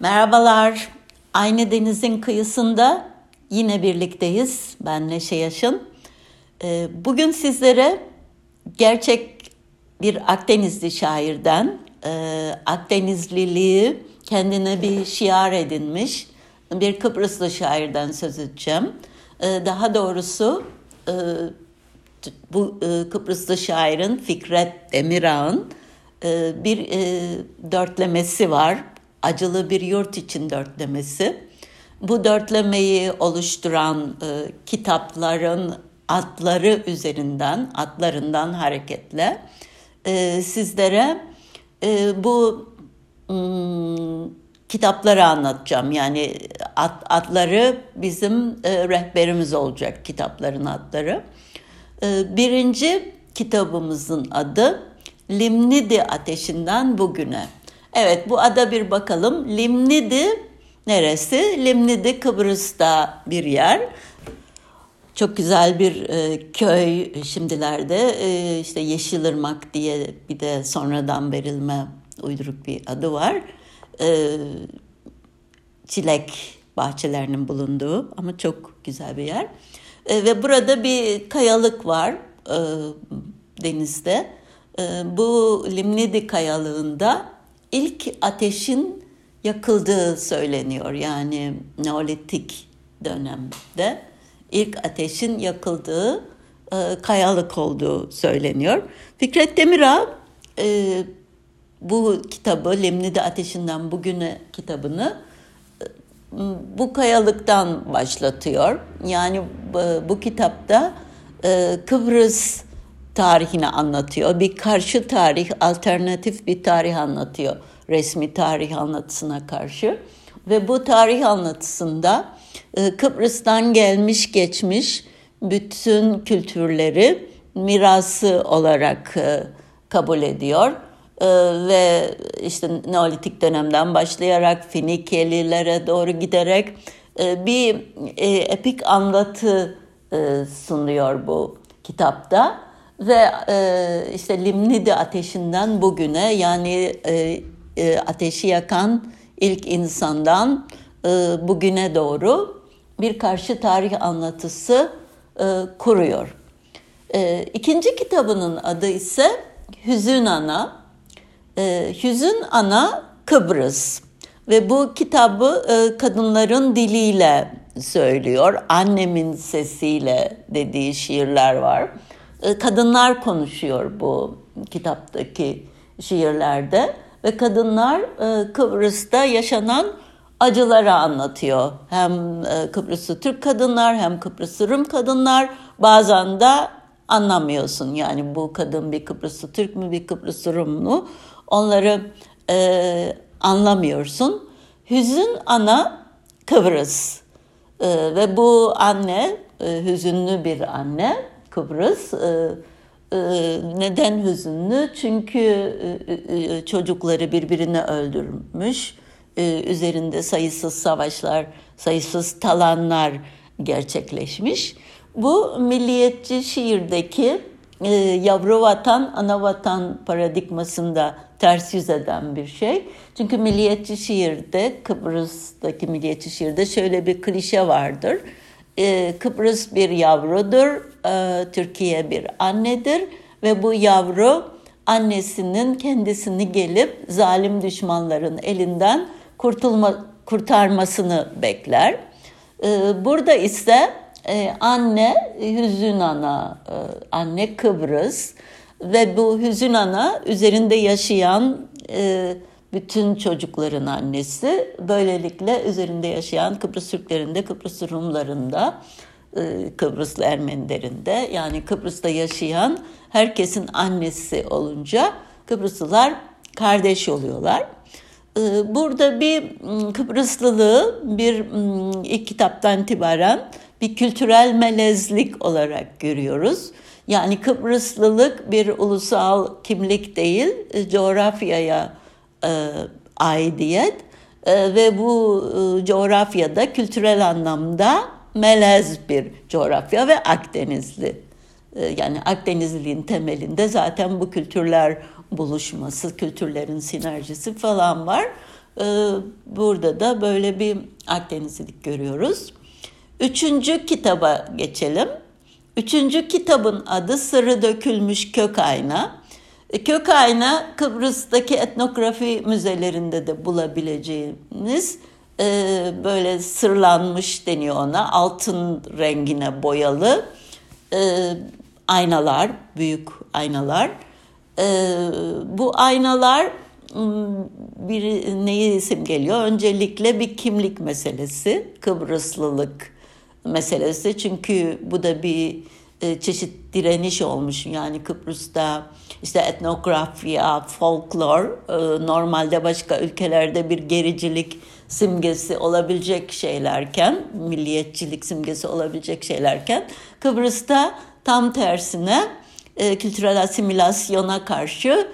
Merhabalar. Aynı denizin kıyısında yine birlikteyiz. Ben Neşe Yaşın. Ee, bugün sizlere gerçek bir Akdenizli şairden, e, Akdenizliliği kendine bir şiar edinmiş bir Kıbrıslı şairden söz edeceğim. Ee, daha doğrusu e, bu e, Kıbrıslı şairin Fikret Demirağ'ın bir dörtlemesi var acılı bir yurt için dörtlemesi. Bu dörtlemeyi oluşturan e, kitapların adları üzerinden, adlarından hareketle e, sizlere e, bu hmm, kitapları anlatacağım. Yani ad, adları bizim e, rehberimiz olacak kitapların adları. E, birinci kitabımızın adı Limnidi Ateşinden Bugüne. Evet bu ada bir bakalım. Limnidi neresi? Limnidi Kıbrıs'ta bir yer. Çok güzel bir e, köy şimdilerde e, işte Yeşilırmak diye bir de sonradan verilme uyduruk bir adı var. E, çilek bahçelerinin bulunduğu ama çok güzel bir yer. E, ve burada bir kayalık var e, denizde. E, bu Limnidi kayalığında ilk ateşin yakıldığı söyleniyor. Yani Neolitik dönemde ilk ateşin yakıldığı e, kayalık olduğu söyleniyor. Fikret Demirağ e, bu kitabı Lemnide Ateşinden Bugüne kitabını e, bu kayalıktan başlatıyor. Yani bu, bu kitapta e, Kıbrıs tarihini anlatıyor. Bir karşı tarih, alternatif bir tarih anlatıyor. Resmi tarih anlatısına karşı. Ve bu tarih anlatısında e, Kıbrıs'tan gelmiş geçmiş bütün kültürleri mirası olarak e, kabul ediyor. E, ve işte Neolitik dönemden başlayarak Finikelilere doğru giderek bir epik anlatı sunuyor bu kitapta ve e, işte Limnidi ateşinden bugüne yani e, e, ateşi yakan ilk insandan e, bugüne doğru bir karşı tarih anlatısı e, kuruyor. E, ikinci kitabının adı ise Hüzün Ana. E, Hüzün Ana Kıbrıs ve bu kitabı e, kadınların diliyle söylüyor. Annemin sesiyle dediği şiirler var. E, kadınlar konuşuyor bu kitaptaki şiirlerde ve kadınlar e, Kıbrıs'ta yaşanan acıları anlatıyor. Hem e, Kıbrıslı Türk kadınlar hem Kıbrıslı Rum kadınlar bazen de anlamıyorsun. Yani bu kadın bir Kıbrıslı Türk mü bir Kıbrıslı Rum mu onları e, anlamıyorsun. Hüzün ana Kıbrıs e, ve bu anne e, hüzünlü bir anne Kıbrıs. E, e, neden hüzünlü? Çünkü e, çocukları birbirini öldürmüş. Üzerinde sayısız savaşlar, sayısız talanlar gerçekleşmiş. Bu milliyetçi şiirdeki yavru vatan, ana vatan paradigmasında ters yüz eden bir şey. Çünkü milliyetçi şiirde, Kıbrıs'taki milliyetçi şiirde şöyle bir klişe vardır e, Kıbrıs bir yavrudur, e, Türkiye bir annedir ve bu yavru annesinin kendisini gelip zalim düşmanların elinden kurtulma, kurtarmasını bekler. E, burada ise e, anne hüzün ana, e, anne Kıbrıs ve bu hüzün ana üzerinde yaşayan bütün çocukların annesi. Böylelikle üzerinde yaşayan Kıbrıs Türklerinde, Kıbrıs Rumlarında, e, Kıbrıslı Ermenilerinde yani Kıbrıs'ta yaşayan herkesin annesi olunca Kıbrıslılar kardeş oluyorlar. E, burada bir Kıbrıslılığı bir ilk kitaptan itibaren bir kültürel melezlik olarak görüyoruz. Yani Kıbrıslılık bir ulusal kimlik değil, e, coğrafyaya aidiyet e, ve bu e, coğrafyada kültürel anlamda melez bir coğrafya ve Akdenizli. E, yani Akdenizliliğin temelinde zaten bu kültürler buluşması, kültürlerin sinerjisi falan var. E, burada da böyle bir Akdenizlilik görüyoruz. Üçüncü kitaba geçelim. Üçüncü kitabın adı Sırrı Dökülmüş Kök Ayna. E, kök ayna Kıbrıs'taki etnografi müzelerinde de bulabileceğiniz e, böyle sırlanmış deniyor ona altın rengine boyalı e, aynalar, büyük aynalar. E, bu aynalar bir neyi simgeliyor? Öncelikle bir kimlik meselesi, Kıbrıslılık meselesi. Çünkü bu da bir e, çeşit direniş olmuş. Yani Kıbrıs'ta işte etnografya, folklor e, normalde başka ülkelerde bir gericilik simgesi olabilecek şeylerken, milliyetçilik simgesi olabilecek şeylerken Kıbrıs'ta tam tersine e, kültürel asimilasyona karşı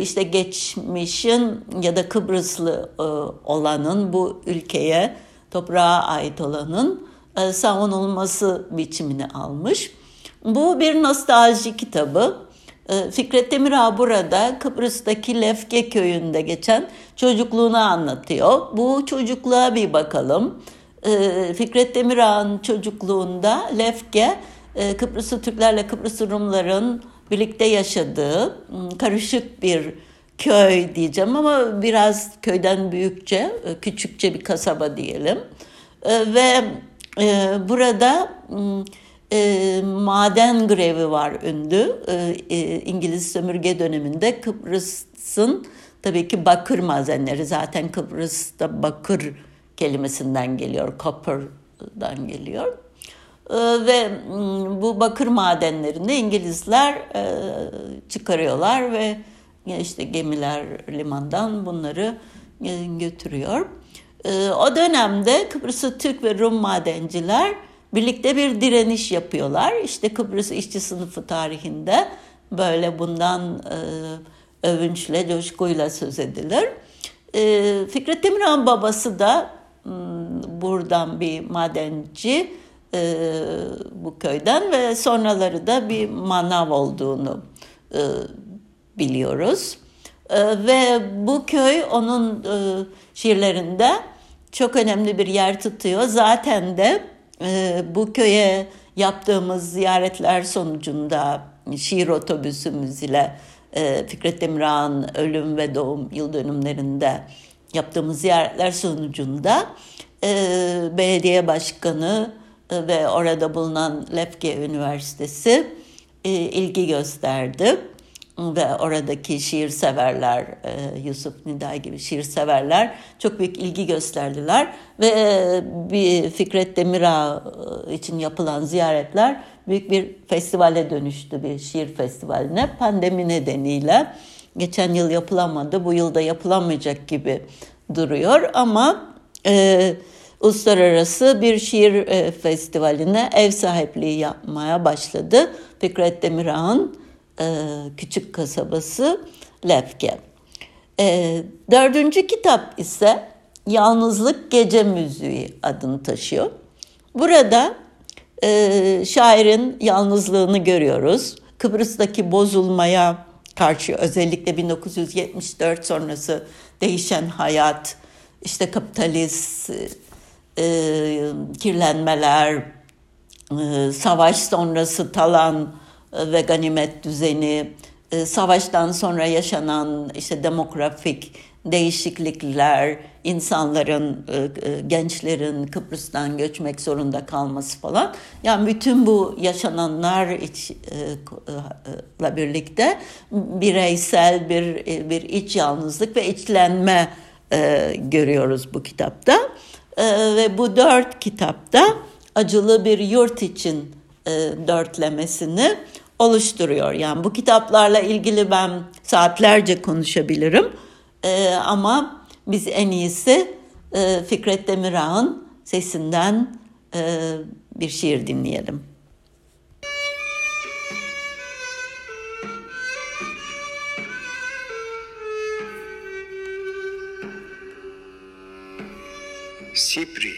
işte geçmişin ya da Kıbrıslı olanın bu ülkeye toprağa ait olanın savunulması biçimini almış. Bu bir nostalji kitabı. E, Fikret Demirağ burada Kıbrıs'taki Lefke köyünde geçen çocukluğunu anlatıyor. Bu çocukluğa bir bakalım. E, Fikret Demirağ'ın çocukluğunda Lefke Kıbrıslı Türklerle Kıbrıslı Rumların birlikte yaşadığı karışık bir köy diyeceğim ama biraz köyden büyükçe, küçükçe bir kasaba diyelim. Ve e, burada e, maden grevi var ünlü. E, e, İngiliz sömürge döneminde Kıbrıs'ın tabii ki bakır madenleri zaten Kıbrıs'ta bakır kelimesinden geliyor, copper'dan geliyor. E, ve bu bakır madenlerinde İngilizler e, çıkarıyorlar ve işte gemiler limandan bunları e, götürüyor. Ee, o dönemde Kıbrıs'ı Türk ve Rum madenciler birlikte bir direniş yapıyorlar. İşte Kıbrıs işçi sınıfı tarihinde böyle bundan e, övünçle, coşkuyla söz edilir. E, Fikret Demirhan babası da hmm, buradan bir madenci e, bu köyden ve sonraları da bir manav olduğunu e, biliyoruz. E, ve bu köy onun şiirlerinde çok önemli bir yer tutuyor. Zaten de e, bu köye yaptığımız ziyaretler sonucunda şiir otobüsümüz ile e, Fikret Demirağ'ın ölüm ve doğum yıl dönümlerinde yaptığımız ziyaretler sonucunda e, belediye başkanı e, ve orada bulunan Lefke Üniversitesi e, ilgi gösterdi ve oradaki şiir severler, e, Yusuf Niday gibi şiir severler çok büyük ilgi gösterdiler ve e, bir Fikret Demirağ e, için yapılan ziyaretler büyük bir festivale dönüştü, bir şiir festivaline pandemi nedeniyle. Geçen yıl yapılamadı, bu yıl da yapılamayacak gibi duruyor ama e, uluslararası bir şiir e, festivaline ev sahipliği yapmaya başladı. Fikret Demirağ'ın e, küçük kasabası Lefke. E, dördüncü kitap ise Yalnızlık Gece Müziği adını taşıyor. Burada e, şairin yalnızlığını görüyoruz. Kıbrıs'taki bozulmaya karşı özellikle 1974 sonrası değişen hayat, işte kapitalist e, kirlenmeler, e, savaş sonrası talan ve ganimet düzeni, e, savaştan sonra yaşanan işte demografik değişiklikler, insanların, e, e, gençlerin Kıbrıs'tan göçmek zorunda kalması falan. Yani bütün bu yaşananlarla birlikte bireysel bir bir iç yalnızlık ve içlenme görüyoruz bu kitapta. Ve bu dört kitapta acılı bir yurt için dörtlemesini oluşturuyor. Yani bu kitaplarla ilgili ben saatlerce konuşabilirim. Ee, ama biz en iyisi e, Fikret Demirağ'ın sesinden e, bir şiir dinleyelim. Sipri,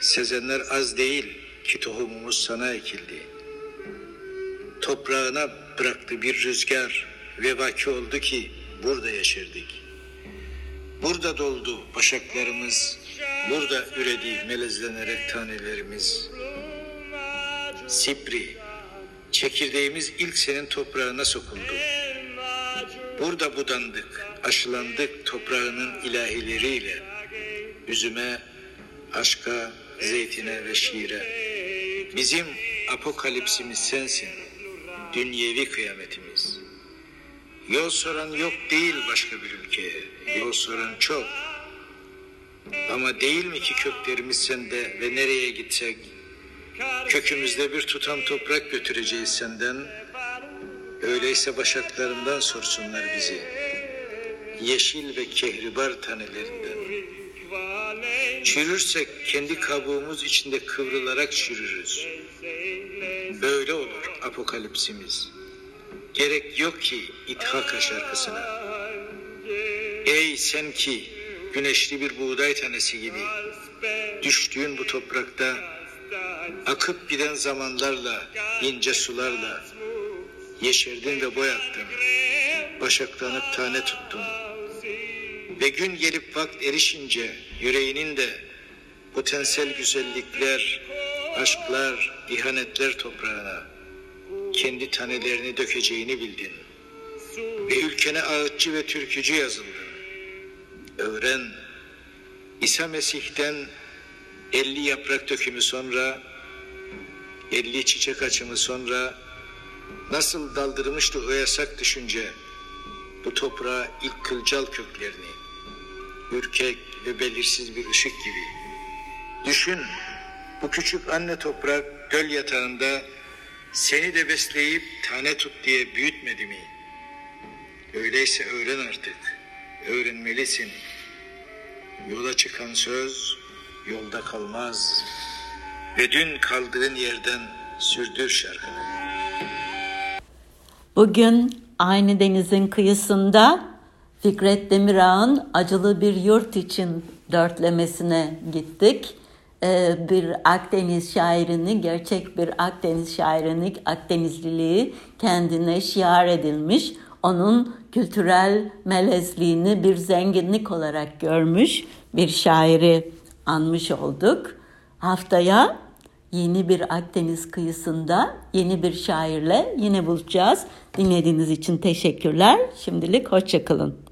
sezenler az değil ki tohumumuz sana ekildi toprağına bıraktı bir rüzgar ve vaki oldu ki burada yaşırdık. Burada doldu başaklarımız, burada üredi melezlenerek tanelerimiz. Sipri, çekirdeğimiz ilk senin toprağına sokuldu. Burada budandık, aşılandık toprağının ilahileriyle. Üzüme, aşka, zeytine ve şiire. Bizim apokalipsimiz sensin, dünyevi kıyametimiz. Yol soran yok değil başka bir ülkeye, yol soran çok. Ama değil mi ki köklerimiz sende ve nereye gitsek, kökümüzde bir tutam toprak götüreceğiz senden. Öyleyse başaklarından sorsunlar bizi, yeşil ve kehribar tanelerinden. Çürürsek kendi kabuğumuz içinde kıvrılarak çürürüz. Böyle apokalipsimiz. Gerek yok ki İthaka şarkısına. Ey sen ki güneşli bir buğday tanesi gibi düştüğün bu toprakta akıp giden zamanlarla, ince sularla yeşerdin ve boyattın. Başaklanıp tane tuttun. Ve gün gelip vakt erişince yüreğinin de potensiyel güzellikler, aşklar, ihanetler toprağına kendi tanelerini dökeceğini bildin. Ve ülkene ağıtçı ve türkücü yazıldın. Öğren, İsa Mesih'ten elli yaprak dökümü sonra, elli çiçek açımı sonra nasıl daldırmıştı o yasak düşünce bu toprağa ilk kılcal köklerini, ürkek ve belirsiz bir ışık gibi. Düşün, bu küçük anne toprak göl yatağında seni de besleyip tane tut diye büyütmedi mi? Öyleyse öğren artık, öğrenmelisin. Yola çıkan söz yolda kalmaz ve dün kaldığın yerden sürdür şarkını. Bugün aynı denizin kıyısında Fikret Demirağ'ın Acılı Bir Yurt için dörtlemesine gittik. Ee, bir Akdeniz şairini, gerçek bir Akdeniz şairini, Akdenizliliği kendine şiar edilmiş. Onun kültürel melezliğini bir zenginlik olarak görmüş bir şairi anmış olduk. Haftaya yeni bir Akdeniz kıyısında yeni bir şairle yine buluşacağız. Dinlediğiniz için teşekkürler. Şimdilik hoşçakalın.